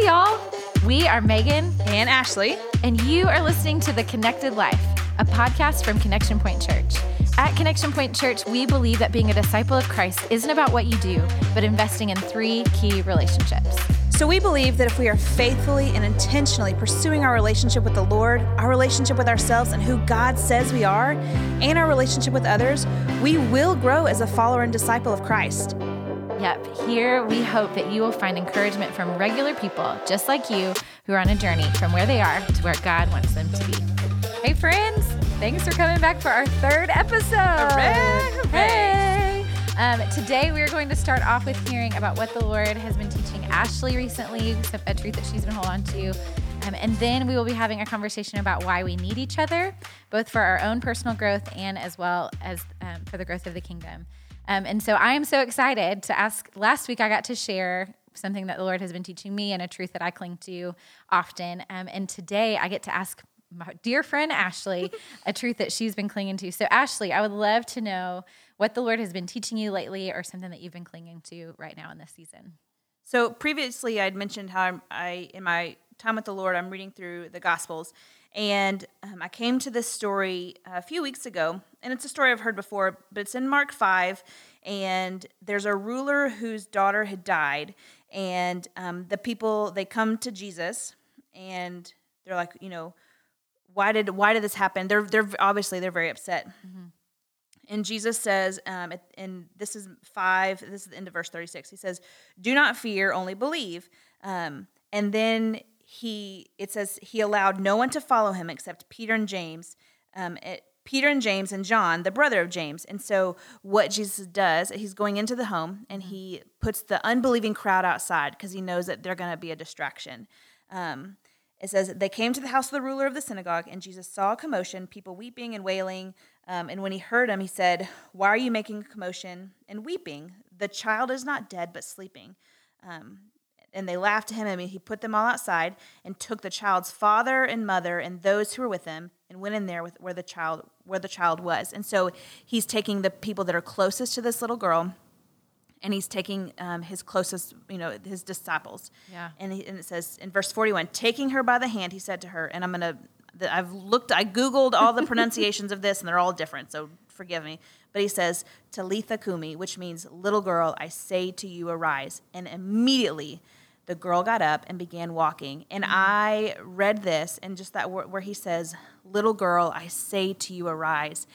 Hey, y'all. We are Megan and Ashlee, and you are listening to The Connected Life, a podcast from Connection Point Church. At Connection Point Church, we believe that being a disciple of Christ isn't about what you do, but investing in three key relationships. So we believe that if we are faithfully and intentionally pursuing our relationship with the Lord, our relationship with ourselves and who God says we are, and our relationship with others, we will grow as a follower and disciple of Christ. Yep, here we hope that you will find encouragement from regular people just like you who are on a journey from where they are to where God wants them to be. Hey, friends, thanks for coming back for our third episode. Hooray, hooray. Hey. Um, today, we are going to start off with hearing about what the Lord has been teaching Ashlee recently, a truth that she's been holding on to. Um, and then we will be having a conversation about why we need each other, both for our own personal growth and as well as um, for the growth of the kingdom. Um, and so I am so excited to ask. Last week, I got to share something that the Lord has been teaching me and a truth that I cling to often. Um, and today, I get to ask my dear friend Ashlee a truth that she's been clinging to. So, Ashlee, I would love to know what the Lord has been teaching you lately or something that you've been clinging to right now in this season. So, previously, I'd mentioned how I'm, I, in my time with the Lord, I'm reading through the Gospels. And um, I came to this story a few weeks ago, and it's a story I've heard before, but it's in Mark 5. And there's a ruler whose daughter had died, and um, the people they come to Jesus, and they're like, you know, why did why did this happen? They're they're obviously they're very upset. Mm-hmm. And Jesus says, um, and this is five, this is the end of verse 36. He says, Do not fear, only believe. Um, and then he, it says, he allowed no one to follow him except Peter and James, um, it, Peter and James and John, the brother of James. And so, what Jesus does, he's going into the home and he puts the unbelieving crowd outside because he knows that they're going to be a distraction. Um, it says, They came to the house of the ruler of the synagogue, and Jesus saw a commotion, people weeping and wailing. Um, and when he heard him, he said, Why are you making a commotion and weeping? The child is not dead, but sleeping. Um, and they laughed at him, and he put them all outside and took the child's father and mother and those who were with him and went in there with where the child where the child was. And so he's taking the people that are closest to this little girl and he's taking um, his closest, you know, his disciples. Yeah. And, he, and it says in verse 41, taking her by the hand, he said to her, and I'm going to I've looked, I Googled all the pronunciations of this, and they're all different, so forgive me. But he says, Talitha Kumi, which means, little girl, I say to you, arise. And immediately the girl got up and began walking. And mm-hmm. I read this, and just that where he says, little girl, I say to you, arise.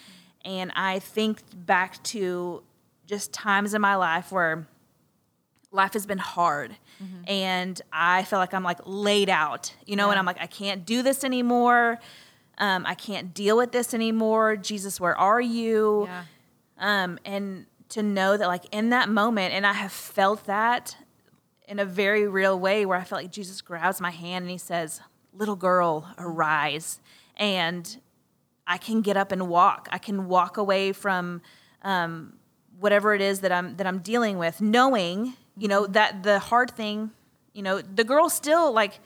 And I think back to just times in my life where life has been hard mm-hmm. and I feel like I'm like laid out, you know, yeah. and I'm like, I can't do this anymore. Um, I can't deal with this anymore. Jesus, where are you? Yeah. Um, and to know that, like, in that moment, and I have felt that in a very real way where I felt like Jesus grabs my hand and he says, Little girl, arise. And I can get up and walk. I can walk away from um, whatever it is that I'm that I'm dealing with, knowing you know that the hard thing you know the girl still like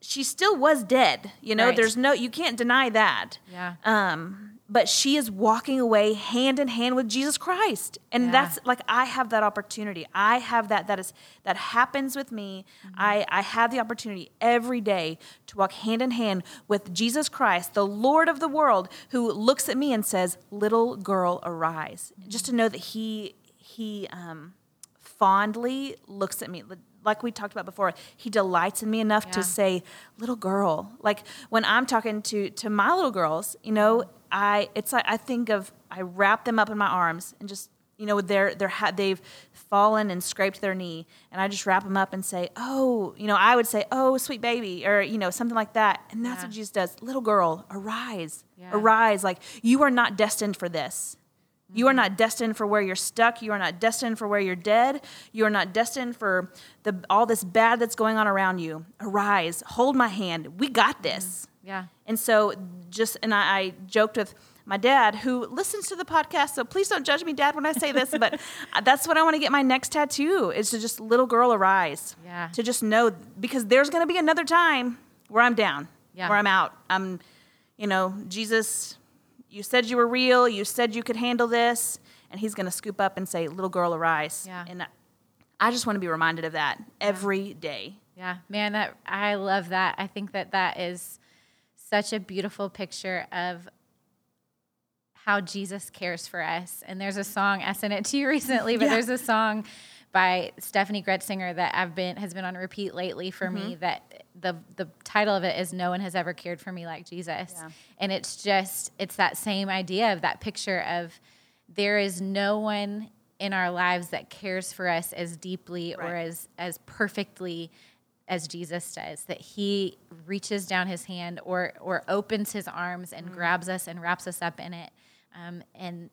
she still was dead you know right. there's no you can't deny that yeah um but she is walking away hand in hand with jesus christ and yeah. that's like i have that opportunity i have that that is that happens with me mm-hmm. i i have the opportunity every day to walk hand in hand with jesus christ the lord of the world who looks at me and says little girl arise mm-hmm. just to know that he he um fondly looks at me like we talked about before he delights in me enough yeah. to say little girl like when i'm talking to to my little girls you know i it's like i think of i wrap them up in my arms and just you know they're they're ha- they've fallen and scraped their knee and i just wrap them up and say oh you know i would say oh sweet baby or you know something like that and that's yeah. what jesus does little girl arise yeah. arise like you are not destined for this you are not destined for where you're stuck. You are not destined for where you're dead. You are not destined for the, all this bad that's going on around you. Arise, hold my hand. We got this. Mm, yeah. And so, just, and I, I, joked with my dad who listens to the podcast. So please don't judge me, dad, when I say this, but that's what I want to get my next tattoo is to just little girl arise. Yeah. To just know, because there's going to be another time where I'm down, yeah. where I'm out. I'm, you know, Jesus you said you were real. You said you could handle this. And he's going to scoop up and say, little girl, arise. Yeah. And I just want to be reminded of that every day. Yeah, man, that I love that. I think that that is such a beautiful picture of how Jesus cares for us. And there's a song I sent it to you recently, but Yeah. there's a song by Steffany Gretzinger that I've been has been on repeat lately for me Mm-hmm. that the the title of it is No one has ever cared for me like Jesus. Yeah. And it's just it's that same idea of that picture of there is no one in our lives that cares for us as deeply or as as perfectly as Jesus does that he reaches down his hand or or opens his arms Mm-hmm. and grabs us and wraps us up in it um, and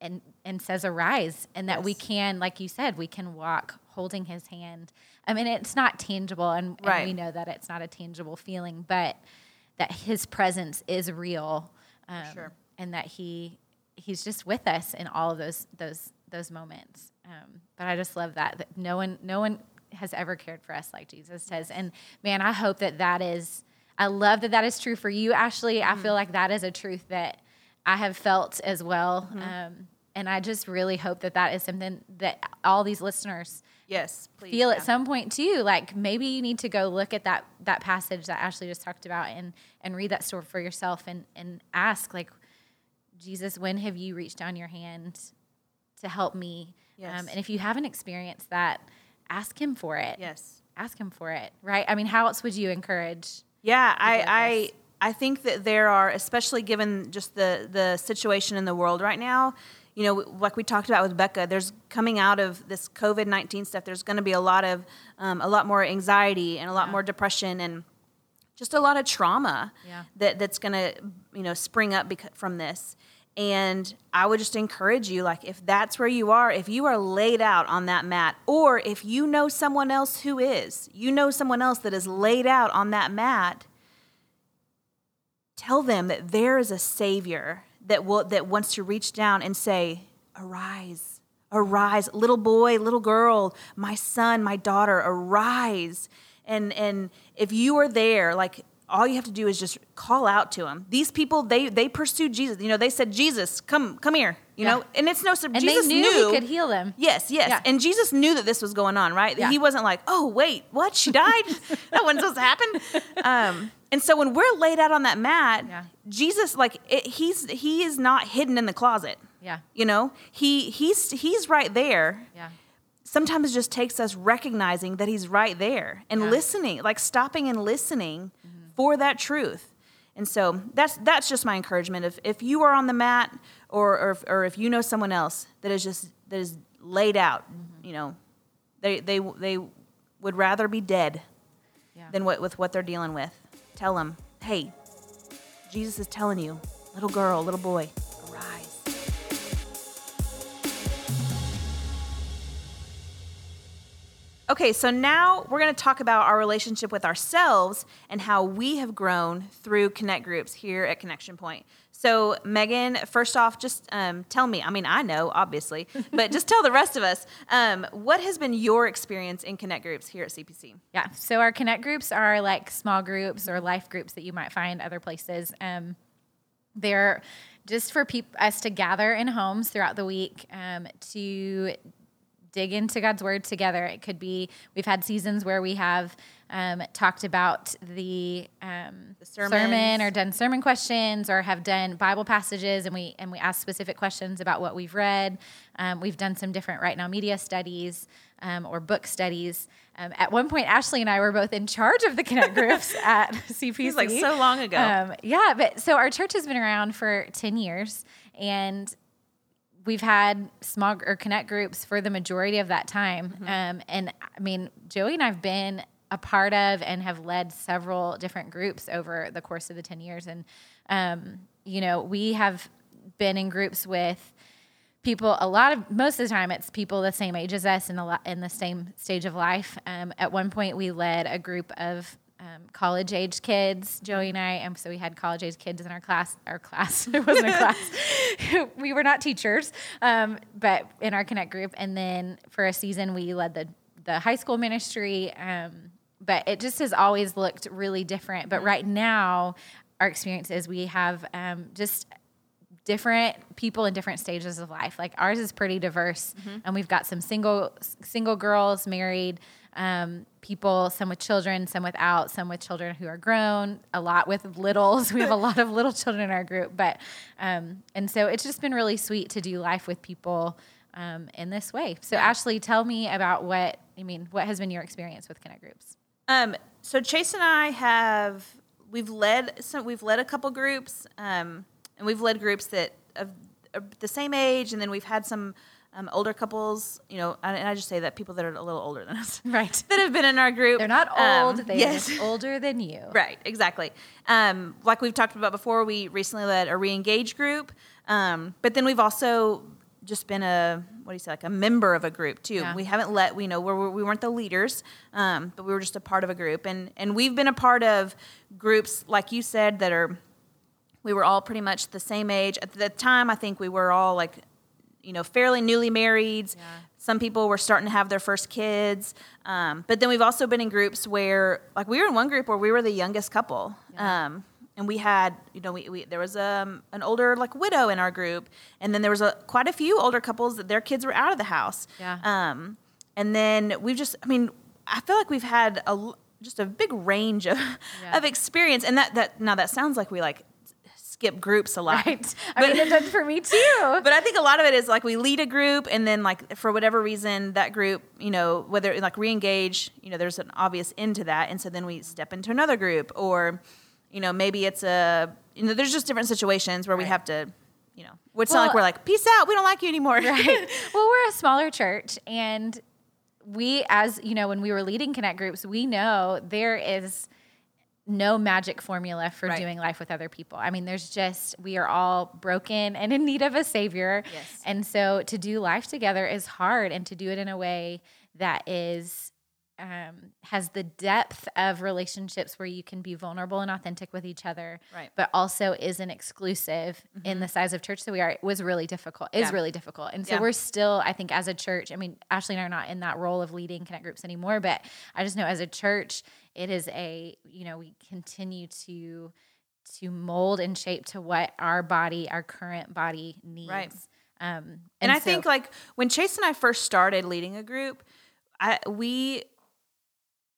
and and says arise and that we can like you said we can walk holding his hand. I mean it's not tangible and, and Right. we know that it's not a tangible feeling but that his presence is real um, sure. and that he he's just with us in all of those those those moments. Um, but i just love that that no one no one has ever cared for us like jesus does and man i hope that that is i love that that is true for you ashlee. I feel like that is a truth that i have felt as well um, and i just really hope that that is something that all these listeners Yes, please. feel yeah. at some point too like maybe you need to go look at that that passage that ashlee just talked about and and read that story for yourself and and ask like jesus when have you reached down your hand to help me Yes. um, and if you haven't experienced that ask him for it Yes. ask him for it right i mean how else would you encourage Yeah, I, like I. I think that there are, especially given just the the situation in the world right now. You know, like we talked about with Becca, there's coming out of this COVID nineteen stuff. There's going to be a lot of um, a lot more anxiety and a lot Yeah. more depression and just a lot of trauma Yeah. that that's going to you know spring up beca- from this. And I would just encourage you, like, if that's where you are, if you are laid out on that mat, or if you know someone else who is, you know someone else that is laid out on that mat, tell them that there is a Savior that will that wants to reach down and say, "Arise, arise, little boy, little girl, my son, my daughter, arise." And and if you are there, like all you have to do is just call out to him. These people, they they pursued Jesus. You know, they said, "Jesus, come come here." You Yeah. know, and it's no and Jesus they knew, he could heal them Yes, yes. Yeah. And Jesus knew that this was going on, right? Yeah. He wasn't like, oh, wait, what? She died? that wasn't supposed to happen. Um, and so when we're laid out on that mat, Yeah. Jesus, like, it, he's he is not hidden in the closet. yeah You know, he he's he's right there. yeah Sometimes it just takes us recognizing that he's right there and Yeah. Mm-hmm. listening, like stopping and listening for that truth. And so that's that's just my encouragement. If if you are on the mat, or or if, or if you know someone else that is just that is laid out, Mm-hmm. you know, they they they would rather be dead yeah than what with what they're dealing with. Tell them, hey, Jesus is telling you, little girl, little boy, arise. Okay, so now we're going to talk about our relationship with ourselves and how we have grown through connect groups here at Connection Point. So, Megan, first off, just um, tell me I mean, I know, obviously, but just tell the rest of us um, what has been your experience in connect groups here at CPC? Yeah. So our connect groups are like small groups or life groups that you might find other places. Um, they're just for peop- us to gather in homes throughout the week um, to dig into God's word together. It could be we've had seasons where we have um, talked about the, um, The sermon or done sermon questions or have done Bible passages and we and we ask specific questions about what we've read. Um, we've done some different right now media studies um, or book studies. Um, at one point, Ashlee and I were both in charge of the connect groups at CPC. Like so long ago. Um, yeah, but so our church has been around for ten years, and we've had small or connect groups for the majority of that time. Mm-hmm. Um, and I mean, Joey and I've been a part of and have led several different groups over the course of the 10 years. And, um, you know, we have been in groups with people a lot of most of the time it's people the same age as us in, a lot, in the same stage of life. Um, at one point we led a group of um, college age kids joey and i and so we had college age kids in our class our class it wasn't a class. We were not teachers um, but in our connect group. And then for a season we led the the high school ministry um, but it just has always looked really different but right now our experience is we have um, just different people in different stages of life. Like ours is pretty diverse, and we've got some single single girls, married um, people, some with children, some without, some with children who are grown, a lot with littles. We have a lot of little children in our group, but um, and so it's just been really sweet to do life with people um, in this way. So, Ashlee, tell me about what I mean. What has been your experience with connect groups? Um, so Chase and I have we've led some we've led a couple groups, um, and we've led groups that of, of the same age, and then we've had some um, older couples. You know, and I just say that people that are a little older than us, Right. that have been in our group. They're not Um, old. They're yes. older than you. Right, exactly. Um, like we've talked about before, we recently led a re-engage group, um, but then we've also just been a what do you say, like a member of a group too. Yeah. We haven't let we know we're, we weren't the leaders, um, but we were just a part of a group, and and we've been a part of groups like you said that are. We were all pretty much the same age at the time. I think we were all like, you know, fairly newly married. Yeah. Some people were starting to have their first kids. Um, but then we've also been in groups where, like, we were in one group where we were the youngest couple. Um, and we had, you know, we, we there was um, an older like widow in our group, and then there was a quite a few older couples that their kids were out of the house. Yeah. Um, and then we've just, I mean, I feel like we've had a just a big range of Yeah. of experience, and that that now that sounds like we like skip groups a lot. Right. I mean, it did for me too. But I think a lot of it is like we lead a group, and then like for whatever reason, that group, you know, whether like re-engage, you know, there's an obvious end to that, and so then we step into another group, or, you know, maybe it's a, you know, there's just different situations where we have to, you know, it's not like we're like peace out, we don't like you anymore. right. Well, we're a smaller church, and we, as you know, when we were leading connect groups, we know there is no magic formula for Right. doing life with other people. I mean, there's just we are all broken and in need of a savior. Yes. And so to do life together is hard and to do it in a way that is um, has the depth of relationships where you can be vulnerable and authentic with each other, Right. Mm-hmm. but also isn't exclusive in the size of church that we are it was really difficult. Is Yeah. really difficult, and so Yeah. we're still, I think, as a church. I mean, Ashlee and I are not in that role of leading connect groups anymore, but I just know as a church, it is a you know we continue to to mold and shape to what our body, our current body needs. Right. Um, And, I so- think like when Chase and I first started leading a group, I we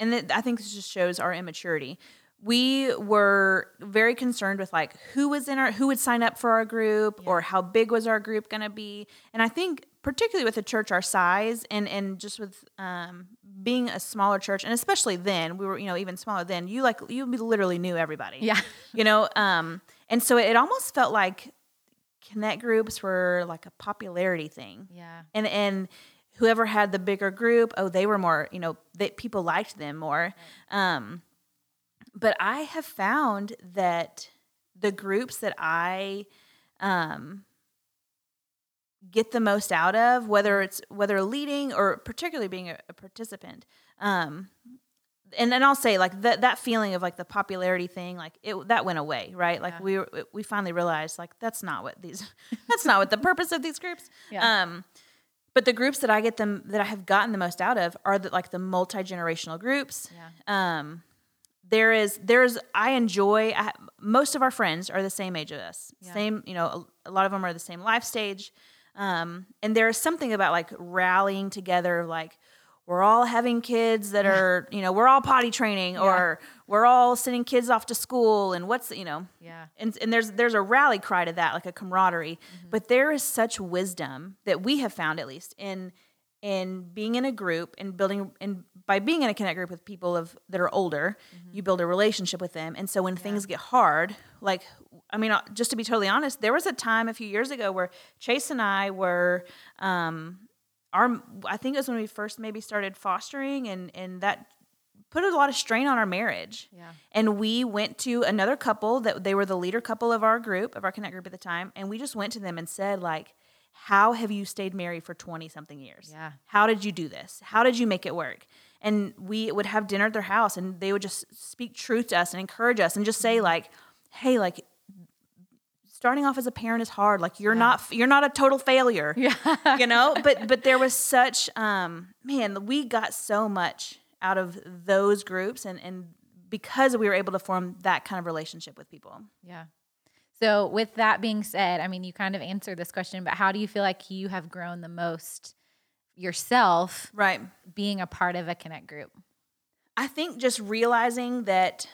and th- I think this just shows our immaturity. We were very concerned with like who was in our who would sign up for our group or how big was our group going to be. And I think particularly with a church our size and and just with um, being a smaller church and especially then we were you know even smaller then you like you literally knew everybody Yeah. you know um and so it almost felt like connect groups were like a popularity thing yeah, and and whoever had the bigger group oh they were more you know that people liked them more um but i have found that the groups that i um get the most out of whether it's whether leading or particularly being a, a participant um and then I'll say like that that feeling of like the popularity thing, like it that went away, right? Like Yeah. we we finally realized like that's not what these that's not what the purpose of these groups. Yeah. Um, but the groups that I get them that I have gotten the most out of are the, like the multi generational groups. yeah, Um, there is there's I enjoy I, most of our friends are the same age as us. Yeah. Same, you know, a, a lot of them are the same life stage. Um, and there is something about like rallying together, like we're all having kids that are, you know, we're all potty training or we're all sending kids off to school and what's, you know, yeah, and, and there's there's a rally cry to that, like a camaraderie. But there is such wisdom that we have found, at least in in being in a group and building and by being in a connect group with people of that are older, you build a relationship with them. And so when things get hard, like I mean, uh, just to be totally honest, there was a time a few years ago where Chase and I were. Um, our, I think it was when we first maybe started fostering, and and that put a lot of strain on our marriage. Yeah. And we went to another couple that they were the leader couple of our group, of our connect group at the time, and we just went to them and said like, "How have you stayed married for 20 something years? Yeah. How did you do this? How did you make it work?" And we would have dinner at their house and they would just speak truth to us and encourage us and just say mm-hmm. like, "Hey, like starting off as a parent is hard. Like you're not you're not a total failure." yeah. you know but but there was such um man we got so much out of those groups and and because we were able to form that kind of relationship with people Yeah. So, with that being said, I mean, you kind of answered this question, but how do you feel like you have grown the most yourself right being a part of a connect group? I think just realizing that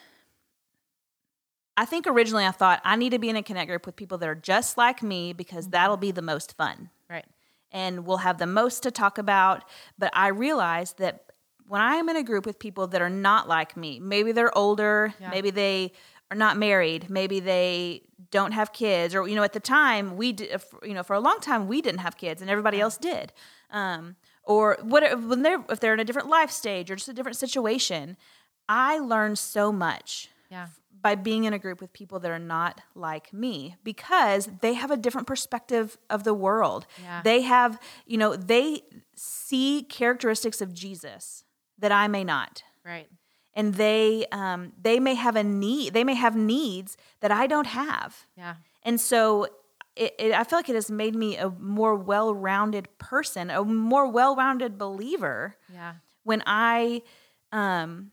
I think originally I thought I need to be in a connect group with people that are just like me because that'll be the most fun Right. and we'll have the most to talk about. But I realized that when I am in a group with people that are not like me, maybe they're older, Yeah. maybe they are not married, maybe they don't have kids, or you know, at the time we did, you know, for a long time we didn't have kids and everybody else did, um, or what when they're if they're in a different life stage or just a different situation. I learned so much Yeah. By being in a group with people that are not like me because they have a different perspective of the world. Yeah. They have, you know, they see characteristics of Jesus that I may not. Right. And they um, they may have a need, they may have needs that I don't have. Yeah. And so it, it, I feel like it has made me a more well-rounded person, a more well-rounded believer Yeah. when I um,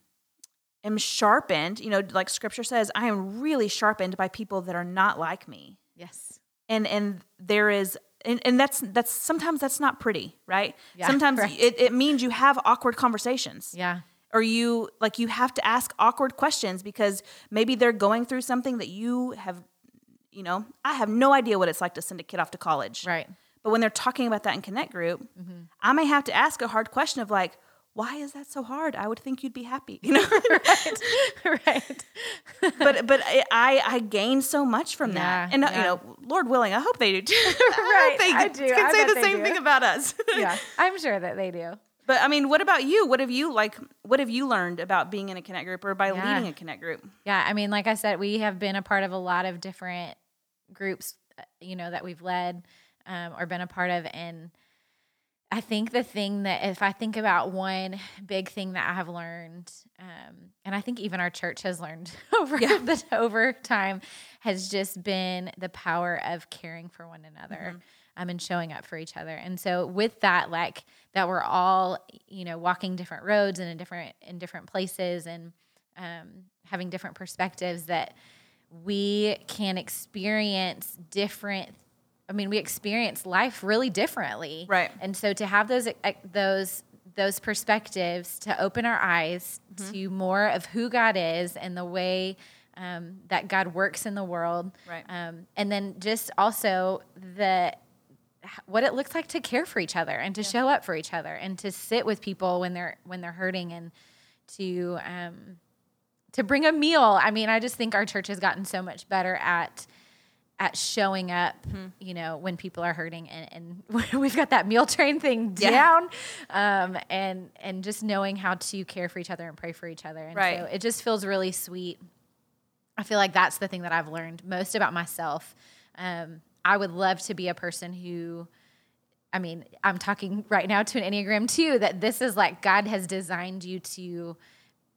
am sharpened, you know, like scripture says, I am really sharpened by people that are not like me. Yes. And and there is and, and that's that's sometimes that's not pretty, right? Yeah, sometimes right. it, it means you have awkward conversations. Yeah. Or you like you have to ask awkward questions because maybe they're going through something that you have you know, I have no idea what it's like to send a kid off to college. Right. But when they're talking about that in Connect Group, Mm-hmm. I may have to ask a hard question of like, why is that so hard? I would think you'd be happy, you know. right. Right. but but I I gain so much from Yeah, that, and uh, yeah. you know, Lord willing, I hope they do too. Right, they I do. can I say the same do. thing about us. Yeah. I'm sure that they do. but I mean, what about you? What have you like? What have you learned about being in a Connect Group or by Yeah. leading a Connect Group? Yeah, I mean, like I said, we have been a part of a lot of different groups, uh, you know, that we've led um, or been a part of, and I think the thing that if I think about one big thing that I have learned, um, and I think even our church has learned over Yeah. the over time, has just been the power of caring for one another. Um, and showing up for each other. And so with that, like that we're all, you know, walking different roads and in different in different places and um, having different perspectives that we can experience different I mean, we experience life really differently. Right. And so to have those uh, those those perspectives to open our eyes Mm-hmm. to more of who God is and the way um, that God works in the world. Right. Um, and then just also the what it looks like to care for each other and to show up for each other and to sit with people when they're when they're hurting and to um, to bring a meal. I mean, I just think our church has gotten so much better at at showing up, Hmm. you know, when people are hurting, and, and we've got that meal train thing Yeah. down, um, and and just knowing how to care for each other and pray for each other, and Right. so it just feels really sweet. I feel like that's the thing that I've learned most about myself. Um, I would love to be a person who, I mean, I'm talking right now to an Enneagram two, that this is like God has designed you to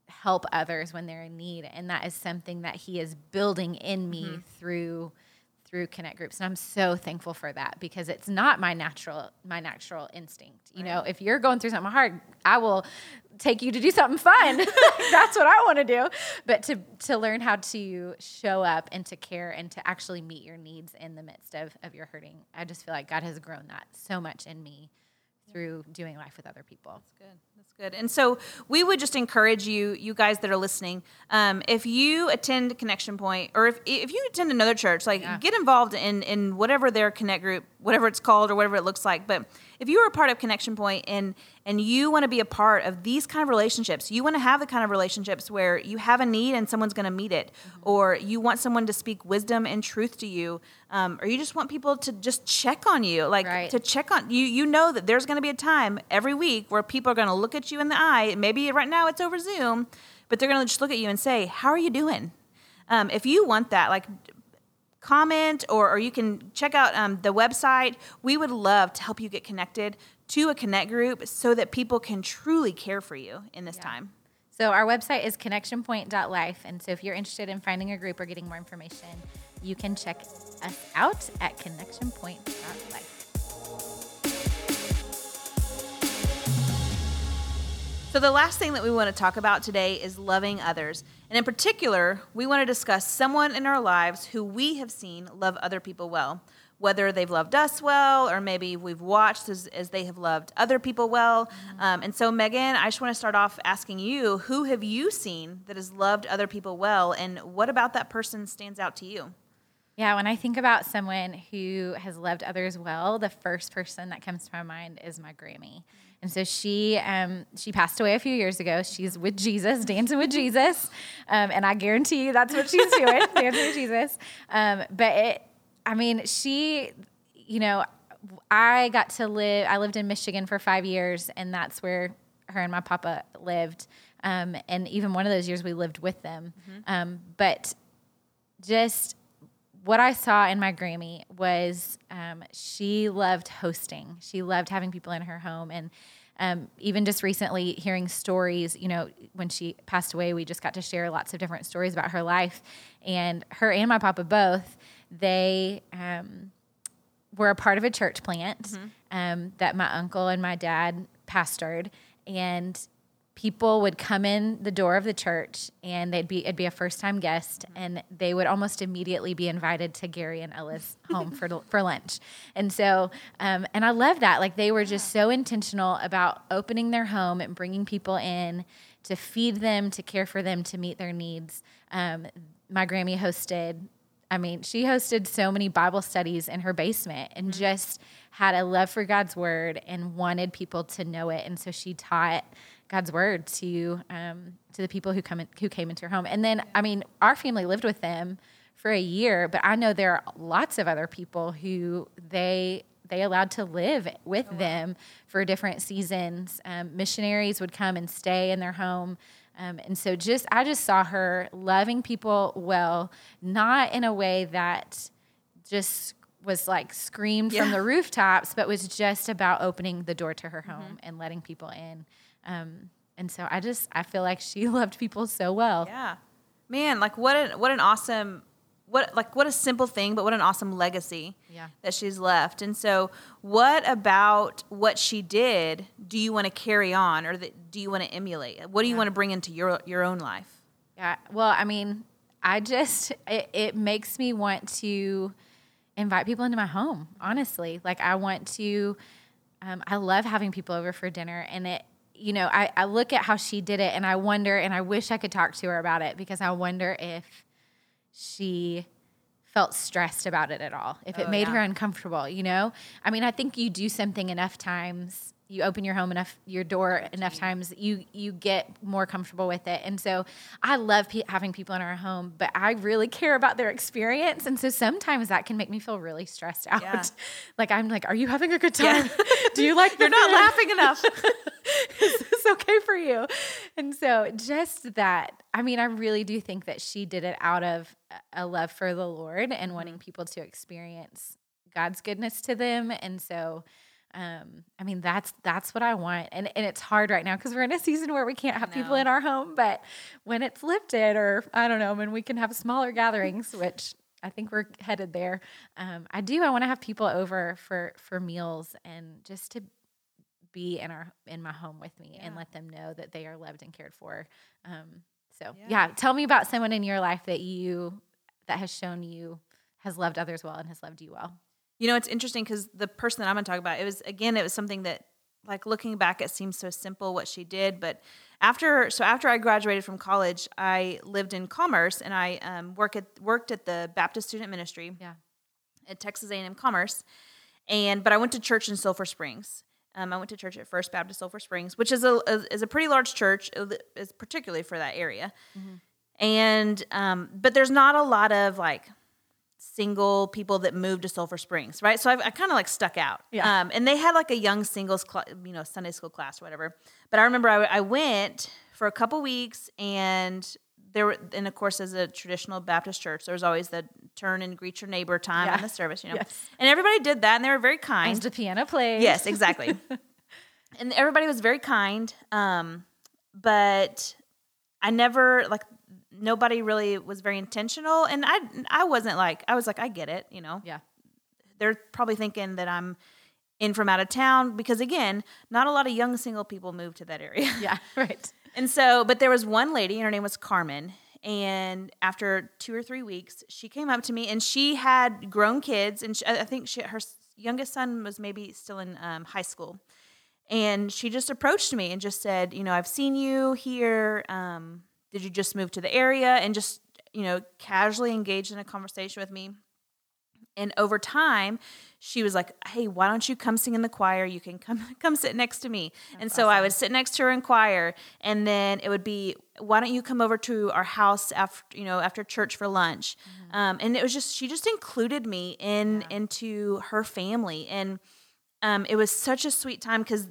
help others when they're in need. And that is something that He is building in me Mm-hmm. through through connect groups and i'm so thankful for that because it's not my natural my natural instinct. You know if you're going through something hard i will take you to do something fun. That's what i want to do. But to to learn how to show up and to care and to actually meet your needs in the midst of of your hurting i just feel like god has grown that so much in me through doing life with other people That's Good. That's good. And so we would just encourage you, you guys that are listening, um, if you attend Connection Point or if if you attend another church, like Yeah. get involved in in whatever their connect group, whatever it's called or whatever it looks like. But if you are a part of Connection Point and and you want to be a part of these kind of relationships, you want to have the kind of relationships where you have a need and someone's going to meet it, or you want someone to speak wisdom and truth to you, um, or you just want people to just check on you, like Right. to check on you. You know that there's going to be a time every week where people are going to look at you in the eye. Maybe right now it's over Zoom, but they're going to just look at you and say, "How are you doing?" Um, if you want that, like comment or, or you can check out um, the website. We would love to help you get connected to a connect group so that people can truly care for you in this time. So our website is connectionpoint.life. And so if you're interested in finding a group or getting more information, you can check us out at connectionpoint.life. So, the last thing that we want to talk about today is loving others. And in particular, we want to discuss someone in our lives who we have seen love other people well. whether they've loved us well or maybe we've watched as, as they have loved other people well. Mm-hmm. Um, and so, Megan, I just want to start off asking you who have you seen that has loved other people well, and what about that person stands out to you? Yeah, when I think about someone who has loved others well, the first person that comes to my mind is my Grammy. And so she um, she passed away a few years ago. She's with Jesus, dancing with Jesus, um, and I guarantee you that's what she's doing, dancing with Jesus. Um, but it, I mean, she, you know, I got to live. I lived in Michigan for five years, and that's where her and my papa lived. Um, and even one of those years, we lived with them. Mm-hmm. Um, but just what I saw in my Grammy was um, she loved hosting. She loved having people in her home. And um, even just recently, hearing stories, you know, when she passed away, we just got to share lots of different stories about her life. And her and my papa both, they um, were a part of a church plant mm-hmm. Um, that my uncle and my dad pastored. And people would come in the door of the church and they'd be it'd be a first time guest and they would almost immediately be invited to Gary and Ella's home for for lunch. And so um, and I love that like they were just so intentional about opening their home and bringing people in to feed them, to care for them, to meet their needs. Um, my Grammy hosted I mean, she hosted so many Bible studies in her basement and mm-hmm. just had a love for God's word and wanted people to know it. And so she taught God's word to um, to the people who come in, who came into your home. And then, I mean, our family lived with them for a year, but I know there are lots of other people who they they allowed to live with oh, wow. them for different seasons. Um, missionaries would come and stay in their home. Um, and so just I just saw her loving people well, not in a way that just was like screamed yeah. from the rooftops, but was just about opening the door to her home mm-hmm. and letting people in. Um, and so I just I feel like she loved people so well. Yeah, man, like what an what an awesome what like what a simple thing, but what an awesome legacy yeah. that she's left. And so, what about what she did do you want to carry on, or that do you want to emulate? What do you yeah. want to bring into your your own life? Yeah, well, I mean, I just it, it makes me want to invite people into my home. Honestly, like I want to. Um, I love having people over for dinner, and it you know, I, I look at how she did it and I wonder, and I wish I could talk to her about it because I wonder if she felt stressed about it at all, if it oh, made yeah. her uncomfortable, you know? I mean, I think you do something enough times you open your home enough your door enough times you you get more comfortable with it. And so i love pe- having people in our home but i really care about their experience. And so sometimes that can make me feel really stressed out. Yeah. like i'm like are you having a good time? Yeah. do you like you're not laughing enough. Is this okay for you? And so just that i mean i really do think that she did it out of a love for the lord and wanting mm-hmm. people to experience god's goodness to them. And so um, I mean, that's that's what I want, and and it's hard right now because we're in a season where we can't have people in our home. But when it's lifted, or I don't know, when we can have smaller gatherings, which I think we're headed there. Um, I do. I want to have people over for for meals and just to be in our in my home with me yeah. and let them know that they are loved and cared for. Um, so yeah. yeah, tell me about someone in your life that you that has shown you has loved others well and has loved you well. You know, it's interesting because the person that I'm going to talk about, it was again, it was something that, like looking back, it seems so simple what she did. But after, so after I graduated from college, I lived in Commerce and I um, work at worked at the Baptist Student Ministry. Yeah. At Texas A&M Commerce, and but I went to church in Sulphur Springs. Um, I went to church at First Baptist Sulphur Springs, which is a, is a pretty large church, is particularly for that area. Mm-hmm. And um, but there's not a lot of like single people that moved to Sulphur Springs, right? So I've, i kind of like stuck out. Yeah. Um, and they had like a young singles, cl- you know, Sunday school class, or whatever. But I remember I, I went for a couple weeks, and there were, and of course, as a traditional Baptist church, there was always the turn and greet your neighbor time yeah. in the service, you know. Yes. And everybody did that, and they were very kind. As the piano played. Yes, exactly. and everybody was very kind. Um, but I never like nobody really was very intentional and i i wasn't like i was like i get it you know yeah they're probably thinking that i'm in from out of town because again not a lot of young single people move to that area yeah right and so but there was one lady and her name was carmen And after two or three weeks, she came up to me and she had grown kids. And she, I think she, her youngest son was maybe still in um, high school. And she just approached me and just said, You know, I've seen you here. Um, did you just move to the area? And just, you know, casually engaged in a conversation with me. And over time, she was like, "Hey, why don't you come sing in the choir? You can come come sit next to me." That's and so awesome. I would sit next to her in choir, and then it would be, "Why don't you come over to our house after you know after church for lunch?" Mm-hmm. Um, and it was just she just included me in yeah. into her family, and um, it was such a sweet time because,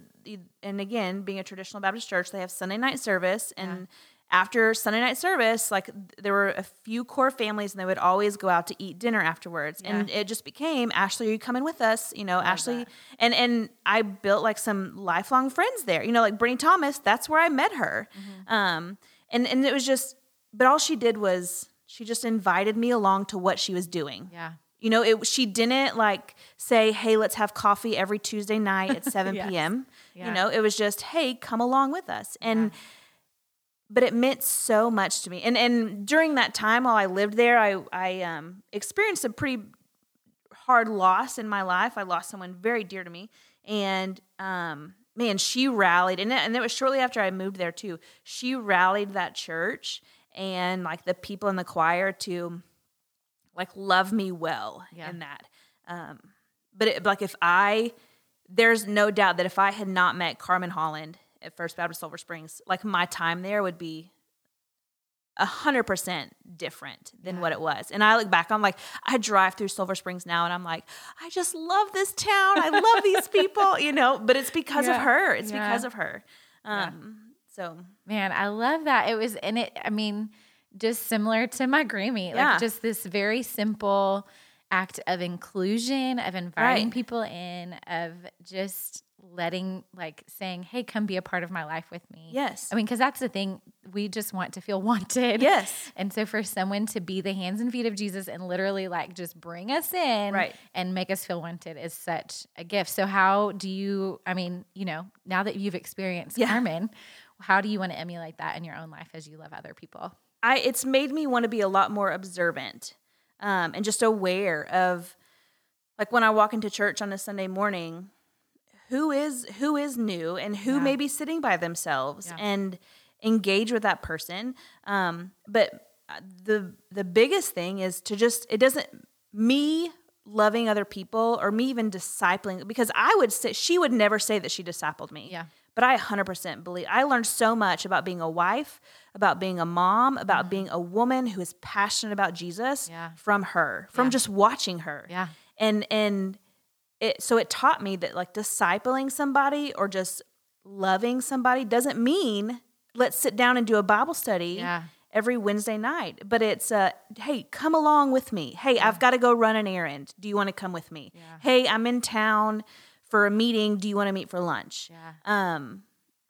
and again, being a traditional Baptist church, they have Sunday night service, and yeah after Sunday night service, like there were a few core families and they would always go out to eat dinner afterwards. Yeah. And it just became, Ashlee, are you coming with us? You know, Ashlee that. and and I built like some lifelong friends there. You know, like Brittany Thomas, that's where I met her. Mm-hmm. Um and and it was just but all she did was she just invited me along to what she was doing. Yeah. You know, it she didn't like say, "Hey, let's have coffee every Tuesday night at 7 yes. p.m." Yeah. You know, it was just, "Hey, come along with us." And yeah but it meant so much to me. And and during that time while I lived there, I I um, experienced a pretty hard loss in my life. I lost someone very dear to me, and um, man, she rallied, and it, and it was shortly after I moved there too. She rallied that church and like the people in the choir to like love me well yeah. in that. Um, but it, like if I, there's no doubt that if I had not met Carmen Holland at First Baptist Sulphur Springs, like my time there would be a hundred percent different than yeah. what it was. And I look back, I'm like, I drive through Sulphur Springs now and I'm like, I just love this town. I love these people, you know, but it's because yeah. of her. It's yeah. because of her. Um, so man, I love that. It was, and it, I mean, just similar to my Grammy, like just this very simple act of inclusion, of inviting right. people in, of just letting like saying hey come be a part of my life with me. Yes. I mean because that's the thing. We just want to feel wanted. Yes. And so for someone to be the hands and feet of jesus and literally like just bring us in right. and make us feel wanted is such a gift. So how do you i mean you know now that you've experienced yeah. carmen how do you want to emulate that in your own life as you love other people? I it's made me want to be a lot more observant um, and just aware of like when i walk into church on a sunday morning who is who is new and who yeah. may be sitting by themselves yeah. and engage with that person um, but uh, the the biggest thing is to just it doesn't me loving other people or me even discipling because I would say she would never say that she discipled me. Yeah. But I 100% believe I learned so much about being a wife, about being a mom, about mm-hmm. being a woman who is passionate about Jesus yeah. from her, from yeah. just watching her. Yeah. And and it so it taught me that like discipling somebody or just loving somebody doesn't mean let's sit down and do a Bible study yeah. every Wednesday night. But it's uh, hey, come along with me. Hey, yeah. I've got to go run an errand. Do you want to come with me? Yeah. Hey, I'm in town for a meeting. Do you want to meet for lunch? Yeah. Um,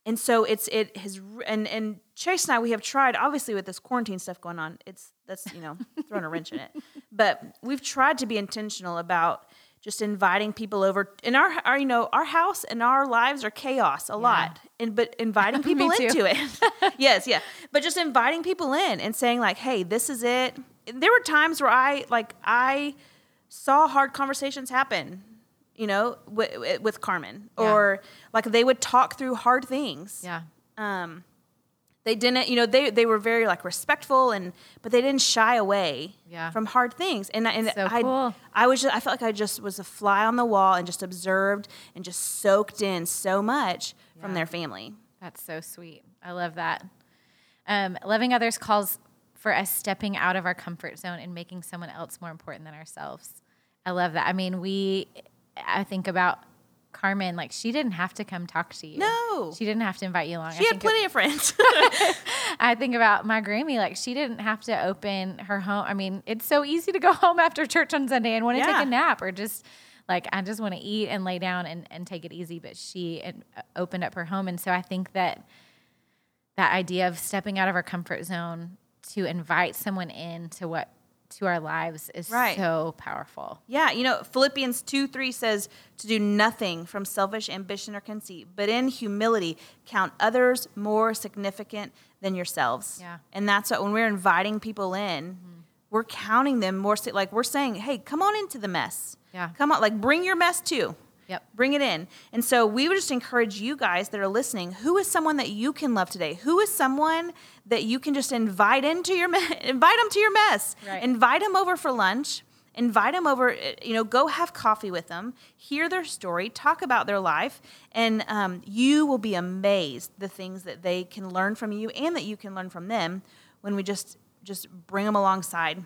and so it's it has and and Chase and I we have tried obviously with this quarantine stuff going on. It's that's you know throwing a wrench in it, but we've tried to be intentional about just inviting people over. In our, our you know our house and our lives are chaos a yeah. lot. And but inviting people into it. Yes yeah. But just inviting people in and saying like hey this is it. There were times where i like i saw hard conversations happen you know with, with carmen. Yeah. or like they would talk through hard things. Yeah. Um they didn't you know they they were very like respectful and but they didn't shy away yeah. from hard things and and so I cool. I was just, I felt like I just was a fly on the wall and just observed and just soaked in so much yeah. from their family. That's so sweet. I love that. Um, loving others calls for us stepping out of our comfort zone and making someone else more important than ourselves. I love that. I mean, we I think about Carmen, like she didn't have to come talk to you. No, she didn't have to invite you along. She I had plenty of, of friends. I think about my Grammy, like she didn't have to open her home. I mean, it's so easy to go home after church on Sunday and want to yeah. take a nap or just like I just want to eat and lay down and, and take it easy. But she uh, opened up her home, and so I think that that idea of stepping out of our comfort zone to invite someone in to what to our lives is right. so powerful. Yeah, you know, Philippians 2 3 says to do nothing from selfish ambition or conceit, but in humility count others more significant than yourselves. Yeah. And that's what when we're inviting people in, mm-hmm. we're counting them more like we're saying, "Hey, come on into the mess." Yeah. Come on, like bring your mess too. Yep. Bring it in. And so we would just encourage you guys that are listening, who is someone that you can love today? Who is someone that you can just invite into your me- invite them to your mess. Right. Invite them over for lunch. Invite them over, uh, you know, go have coffee with them, hear their story, talk about their life, and um, you will be amazed the things that they can learn from you and that you can learn from them when we just just bring them alongside.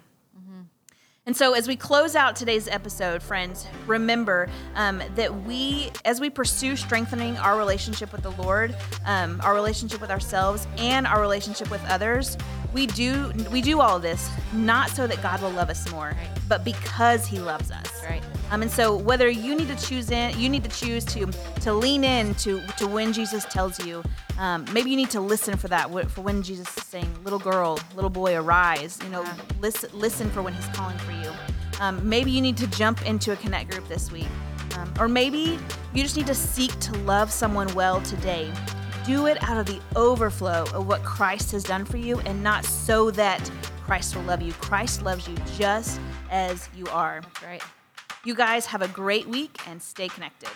And so, as we close out today's episode, friends, remember um, that we, as we pursue strengthening our relationship with the Lord, um, our relationship with ourselves, and our relationship with others, we do we do all this not so that God will love us more, Right. but because He loves us. Right. Um, and so, whether you need to choose in, you need to choose to to lean in to to when Jesus tells you. Um, maybe you need to listen for that for when Jesus is saying, "Little girl, little boy, arise." You know, Yeah. listen listen for when He's calling for you. Um, maybe you need to jump into a connect group this week, um, or maybe you just need to seek to love someone well today. Do it out of the overflow of what Christ has done for you, and not so that Christ will love you. Christ loves you just as you are. That's right. You guys have a great week and stay connected.